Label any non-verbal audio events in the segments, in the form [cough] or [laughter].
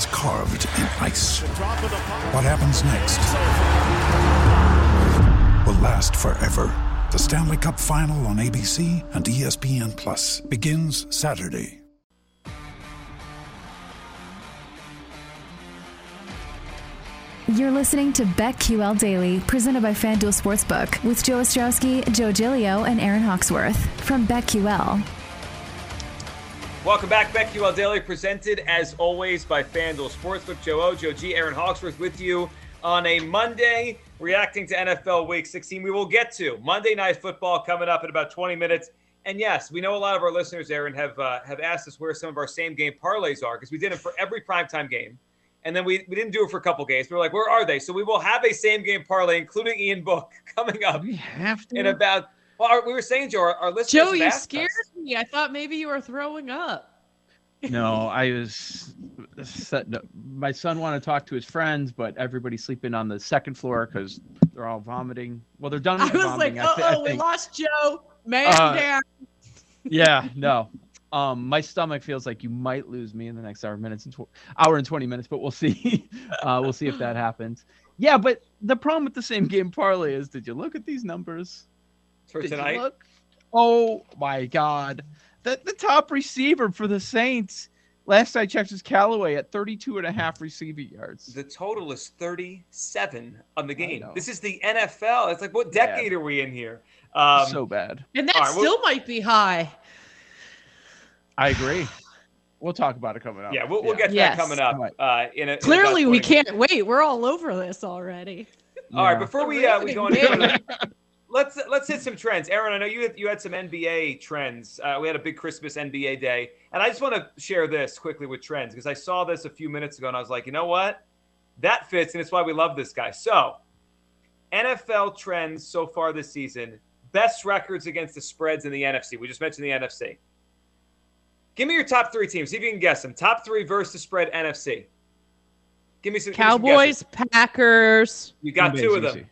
it's carved in ice. What happens next will last forever. The Stanley Cup Final on ABC and ESPN Plus begins Saturday. You're listening to BetQL Daily, presented by FanDuel Sportsbook, with Joe Ostrowski, Joe Giglio, and Aaron Hawksworth from BetQL. Welcome back, BetQL Daily, presented as always by FanDuel Sportsbook. Joe O, Joe G, Aaron Hawksworth with you on a Monday, reacting to NFL Week 16. We will get to Monday Night Football coming up in about 20 minutes. And yes, we know a lot of our listeners, Aaron, have uh, have asked us where some of our same game parlays are because we did it for every primetime game. And then we, we didn't do it for a couple games. We were like, where are they? So we will have a same game parlay, including Ian Book, [laughs] coming up We have to. in about. Well, our, we were saying, Joe, our, our listeners. Joe, have you scared us. me. I thought maybe you were throwing up. [laughs] no, I was set, my son wanted to talk to his friends, but everybody's sleeping on the second floor because they're all vomiting. Well, they're done I was vomiting. like, I oh, thi- I oh, we lost Joe. Man Uh, down. [laughs] Yeah, no. Um, my stomach feels like you might lose me in the next hour minutes and tw- hour and twenty minutes, but we'll see. [laughs] uh, we'll see if that happens. Yeah, but the problem with the same game parlay is, did you look at these numbers? For Did tonight. look? Oh my God, the the top receiver for the Saints. Last I checked was Callaway at 32 and a half receiving yards. The total is 37 on the game. This is the NFL. It's like, what Yeah. decade are we in here? Um, so bad. And that all right, well- still might be high. I agree. We'll talk about it coming up. yeah, we'll, we'll get to Yes. that coming up. All right. Uh, in a, Clearly, about we can't wait. We're all over this already. All right, Yeah. before we uh, we go on, riveting [laughs] let's let's hit some trends. Aaron, I know you had, you had some NBA trends. Uh, we had a big Christmas NBA day, and I just want to share this quickly with trends because I saw this a few minutes ago, and I was like, you know what, that fits, and it's why we love this guy. So, NFL trends so far this season: best records against the spreads in the NFC. We just mentioned the NFC. Give me your top three teams. See if you can guess them. Top three versus the spread NFC. Give me some give me some. Cowboys, Packers. You got two of them. easy.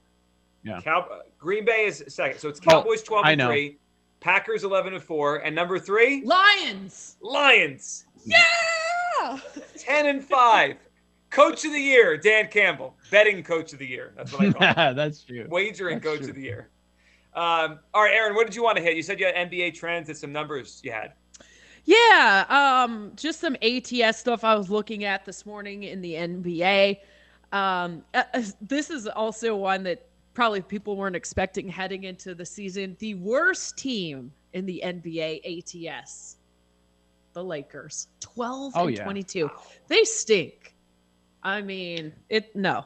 Yeah. Cow- Green Bay is second. So it's Oh, Cowboys 12 and 3, Packers 11 and 4, and number 3, Lions. Lions Yeah. [laughs] 10 and 5. Coach of the year, Dan Campbell. Betting coach of the year. That's what I call [laughs] it. That's true. Wagering That's coach true. of the year. Um, all right, Aaron, what did you want to hit? You said you had NBA trends and some numbers you had. Yeah, um, just some ATS stuff I was looking at this morning in the NBA. Um, uh, uh, this is also one that probably people weren't expecting heading into the season. The worst team in the NBA ATS, the Lakers, twelve Oh, and yeah. twenty-two. They stink. I mean, it no,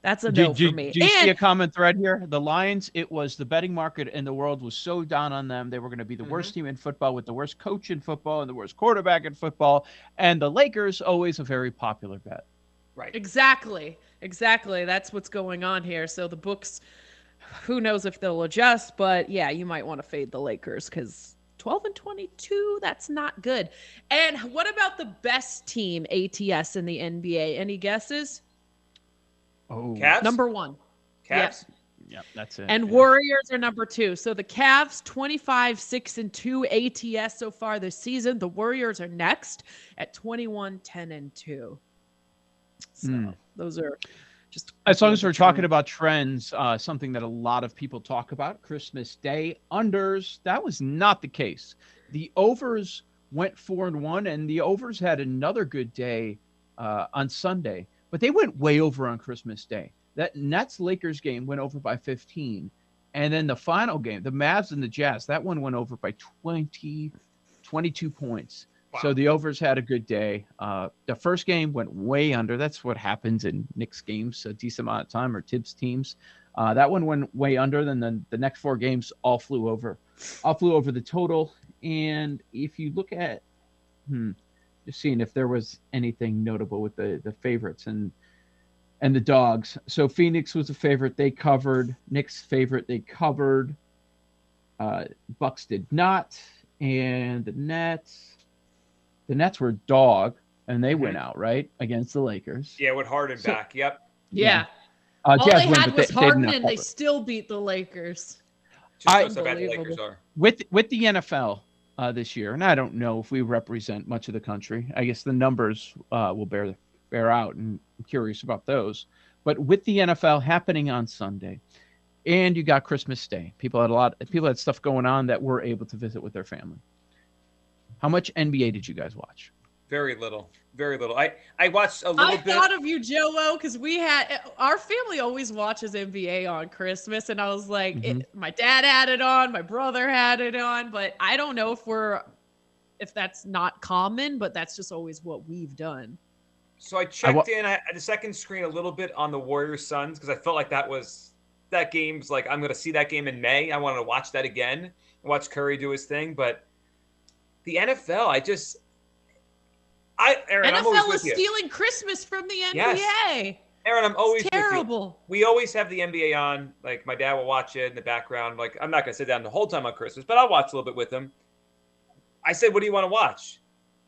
that's a Do, no do- for me. do you see a common thread here? The Lions, it was the betting market in the world was so down on them. They were going to be the Mm-hmm. worst team in football with the worst coach in football and the worst quarterback in football. And the Lakers, always a very popular bet. Right. Exactly. Exactly. That's what's going on here. So the books, who knows if they'll adjust, but yeah, you might want to fade the Lakers because 12 and 22, that's not good. And what about the best team ATS in the NBA? Any guesses? Oh, Cavs? Number one. Cavs? yeah, that's it. And yeah. Warriors are number two. So the Cavs 25, 6 and 2 ATS so far this season. The Warriors are next at 21, 10 and 2. So Hmm. those are just As long as we're talking about trends, uh, something that a lot of people talk about, Christmas Day unders, that was not the case. The overs went four and one, and the overs had another good day uh, on Sunday, but they went way over on Christmas Day. That Nets Lakers game went over by 15, And then the final game, the Mavs and the Jazz, that one went over by 20, 22 points. Wow. So the overs had a good day. Uh, the first game went way under. That's what happens in Knicks games a decent amount of time or Thibs teams. Uh, that one went way under. Then the, the next four games all flew over, all flew over the total. And if you look at, hmm, just seeing if there was anything notable with the the favorites and and the dogs. So Phoenix was a favorite. They covered. Knicks favorite. They covered. Uh, Bucks did not, and the Nets. The Nets were dog, and they went out right against the Lakers. Yeah, with Harden So- back. Yep. Yeah. Uh, All Jazz they win, had but was they, they Harden, not and they still beat the Lakers. Just I- shows bad the Lakers Unbelievable. are. with with the NFL uh, this year, and I don't know if we represent much of the country. I guess the numbers uh, will bear bear out, and I'm curious about those. But with the NFL happening on Sunday, and you got Christmas Day, people had a lot. People had stuff going on that were able to visit with their family. How much NBA did you guys watch? Very little. Very little. I I watched a little I bit. thought of you, Joe, because we had our family always watches NBA on Christmas, and I was like, Mhm. it, my dad had it on, my brother had it on, but I don't know if we're if that's not common, but that's just always what we've done. So I checked wa- in at the second screen a little bit on the Warriors Suns because I felt like that was that game's like I'm going to see that game in May. I wanted to watch that again, watch Curry do his thing. But the NFL, I just, I Aaron, I'm always NFL is you. stealing Christmas from the NBA. Yes. Aaron, I'm always it's with you. terrible. We always have the NBA on. Like my dad will watch it in the background. Like I'm not going to sit down the whole time on Christmas, but I'll watch a little bit with him. I said, "What do you want to watch?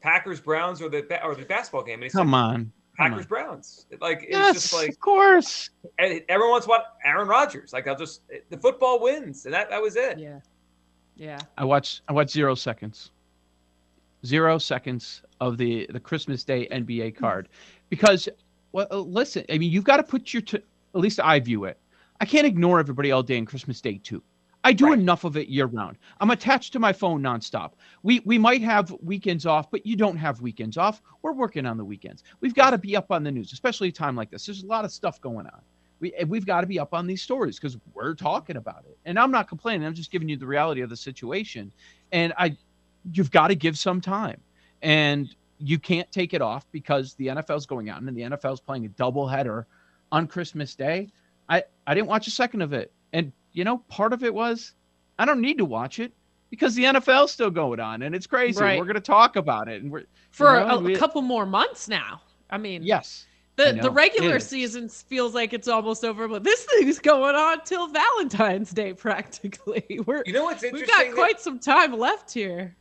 Packers Browns or the or the basketball game?" And he said, Come on, come Packers on. Browns. Like it's Yes, just like of course. and everyone wants what Aaron Rodgers. Like I'll just the football wins, and that that was it. Yeah. Yeah. I watched I watched zero seconds. Zero seconds of the the Christmas Day NBA card, because well, uh, listen, I mean, you've got to put your t- at least I view it. I can't ignore everybody all day on Christmas Day too. I do Right. enough of it year round. I'm attached to my phone nonstop. We we might have weekends off, but you don't have weekends off. We're working on the weekends. We've got to be up on the news, especially a time like this. There's a lot of stuff going on. We we've got to be up on these stories because we're talking about it. And I'm not complaining. I'm just giving you the reality of the situation. And I, you've got to give some time, and you can't take it off because the NFL's going on and the NFL's playing a doubleheader on Christmas Day. I I didn't watch a second of it, and you know part of it was I don't need to watch it because the NFL's still going on and it's crazy. Right. We're going to talk about it, and we're For You know, a, we- a couple more months now. I mean, yes. The, the regular season feels like it's almost over, but this thing's going on till Valentine's Day [laughs] practically. We're You know what's interesting? we've got quite some time left here.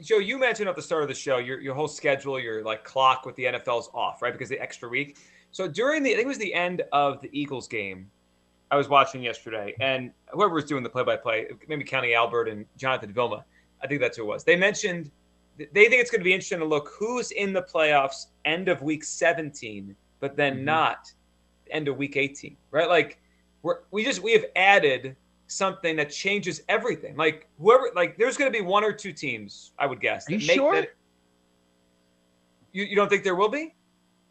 Joe, you mentioned at the start of the show your your whole schedule, your like clock with the NFL's off, right? Because the extra week. So during the, I think it was the end of the Eagles game, I was watching yesterday, and whoever was doing the play-by-play, maybe Kenny Albert and Jonathan Vilma, I think that's who it was. They mentioned they think it's going to be interesting to look who's in the playoffs end of week 17, but then Mhm. not end of week 18, right? Like we're we just we have added something that changes everything. Like whoever, like there's going to be one or two teams, I would guess. Are you make sure? that- you you don't think there will be?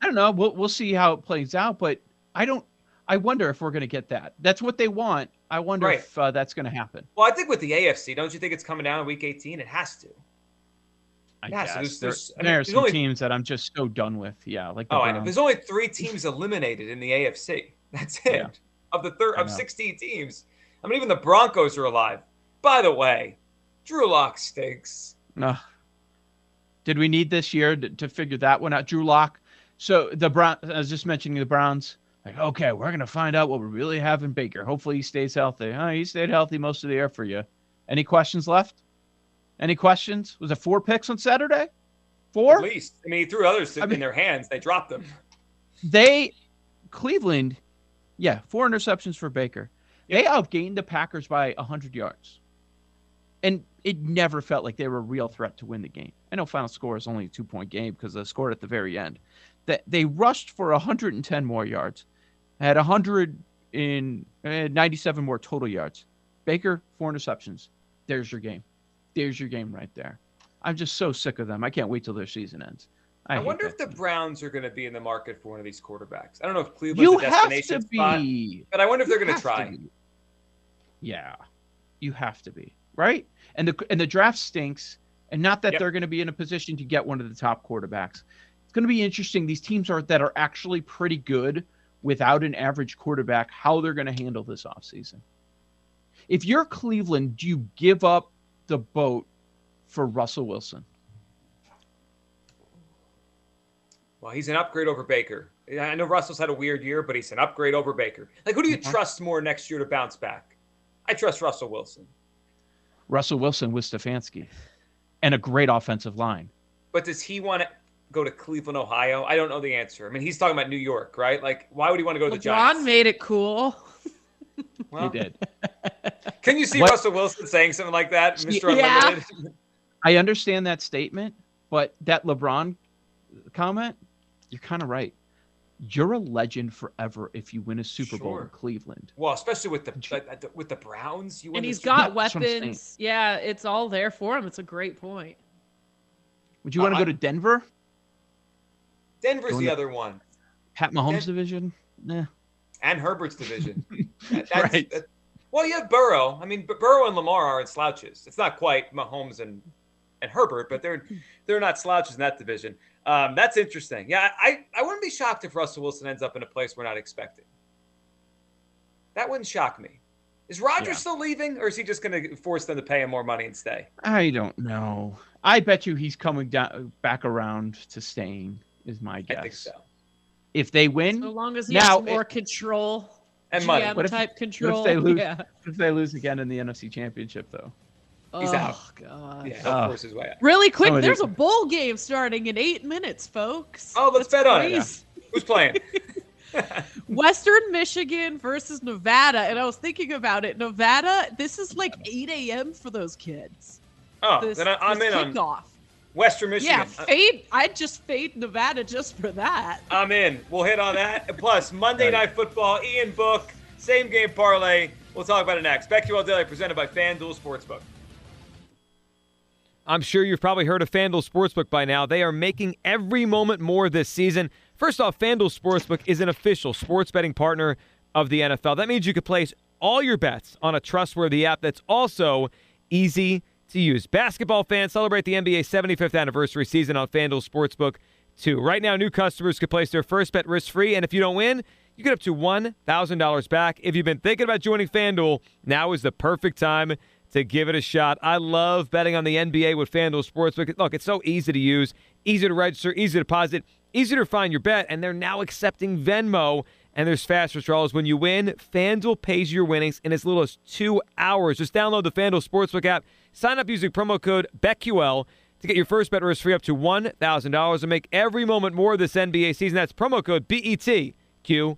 I don't know. We'll we'll see how it plays out, but I don't. I wonder if we're going to get that. That's what they want. I wonder Right. if uh, that's going to happen. Well, I think with the AFC, don't you think it's coming down in week 18? It has to. I guess there's- there, there's- I mean, there are some only- teams that I'm just so done with. Yeah, like Oh, I know. There's only three teams eliminated in the AFC. That's it. Yeah. Of the third of 16 teams. I mean, even the Broncos are alive. By the way, Drew Lock stinks. Ugh. Did we need this year to, to figure that one out? Drew Lock. So the Brown. I was just mentioning the Browns. Like, okay, we're gonna find out what we really have in Baker. Hopefully, he stays healthy. He stayed healthy most of the year for you. Any questions left? Any questions? Was it four picks on Saturday? Four? At least. I mean, he threw others I in mean- their hands. They dropped them. they Cleveland, yeah, four interceptions for Baker. They outgained the Packers by 100 yards. And it never felt like they were a real threat to win the game. I know final score is only a two point game because they scored at the very end. That they rushed for 110 more yards, had 100 in uh, 97 more total yards. Baker four interceptions. There's your game. There's your game right there. I'm just so sick of them. I can't wait till their season ends. I, hate wonder if the. Browns are going to be in the market for one of these quarterbacks. I don't know if Cleveland's you a have destination to spot, be. but I wonder if they're going to try. Yeah, you have to be right. And the and the draft stinks, and not that Yep. they're going to be in a position to get one of the top quarterbacks. It's going to be interesting. These teams are that are actually pretty good without an average quarterback. How they're going to handle this offseason. If you're Cleveland, do you give up the boat for Russell Wilson? Well, he's an upgrade over Baker. I know Russell's had a weird year, but he's an upgrade over Baker. Like, who do you Mhm. trust more next year to bounce back? I trust Russell Wilson. Russell Wilson with Stefanski, and a great offensive line. But does he want to go to Cleveland, Ohio? I don't know the answer. I mean, he's talking about New York, right? Like, why would he want to go to the Giants? LeBron made it cool. Well, [laughs] he did. [laughs] Can you see What- Russell Wilson saying something like that, [laughs] Mr. Yeah. Unlimited? I understand that statement, but that LeBron comment, you're kind of right. You're a legend forever if you win a Super Bowl in Cleveland. Well, especially with the with the Browns, you win and the he's Super got Yeah, that's what I'm saying. weapons. Yeah, it's all there for him. It's a great point. Would you want to Uh, go to Denver? Denver's Going the other one, Pat Mahomes Den- division? Nah. and Herbert's division. [laughs] That- that's- Right. that- well, you have Burrow. I mean, Burrow and Lamar aren't slouches. It's not quite Mahomes and and Herbert, but they're they're not slouches in that division. Um, that's interesting. Yeah, I I wouldn't be shocked if Russell Wilson ends up in a place we're not expecting. That wouldn't shock me. Is Rodgers Yeah. still leaving, or is he just going to force them to pay him more money and stay? I don't know. I bet you he's coming down back around to staying. Is my guess. I think so. If they win, So long as he Now, has more control, And GM money. What if- type what control. if they lose? Yeah. If they lose again in the NFC Championship, though. He's out. oh, out. God. Yeah, he'll Oh. force his way out. Really quick, Somebody- there's a bowl game starting in eight minutes, folks. Oh, let's That's bet on it. Who's playing? [laughs] [laughs] Western Michigan versus Nevada. And I was thinking about it. Nevada, this is like 8 a.m. for those kids. Oh, This, then I, I'm this in on kickoff. Western Michigan. Yeah, Uh, fade. I'd just fade Nevada just for that. I'm in. We'll hit on that. Plus, Monday Right. Night Football, Ian Book, same game parlay. We'll talk about it next. BetQL Daily presented by FanDuel Sportsbook. I'm sure you've probably heard of FanDuel Sportsbook by now. They are making every moment more this season. First off, FanDuel Sportsbook is an official sports betting partner of the NFL. That means you can place all your bets on a trustworthy app that's also easy to use. Basketball fans celebrate the NBA 75th anniversary season on FanDuel Sportsbook too. Right now, new customers can place their first bet risk-free, and if you don't win, you get up to $1,000 back. If you've been thinking about joining FanDuel, now is the perfect time to give it a shot. I love betting on the NBA with FanDuel Sportsbook. Look, it's so easy to use, easy to register, easy to deposit, easy to find your bet, and they're now accepting Venmo. And there's fast withdrawals when you win. FanDuel pays your winnings in as little as two hours. Just download the FanDuel Sportsbook app, sign up using promo code BETQL to get your first bet risk free up to $1,000 and make every moment more of this NBA season. That's promo code BETQL.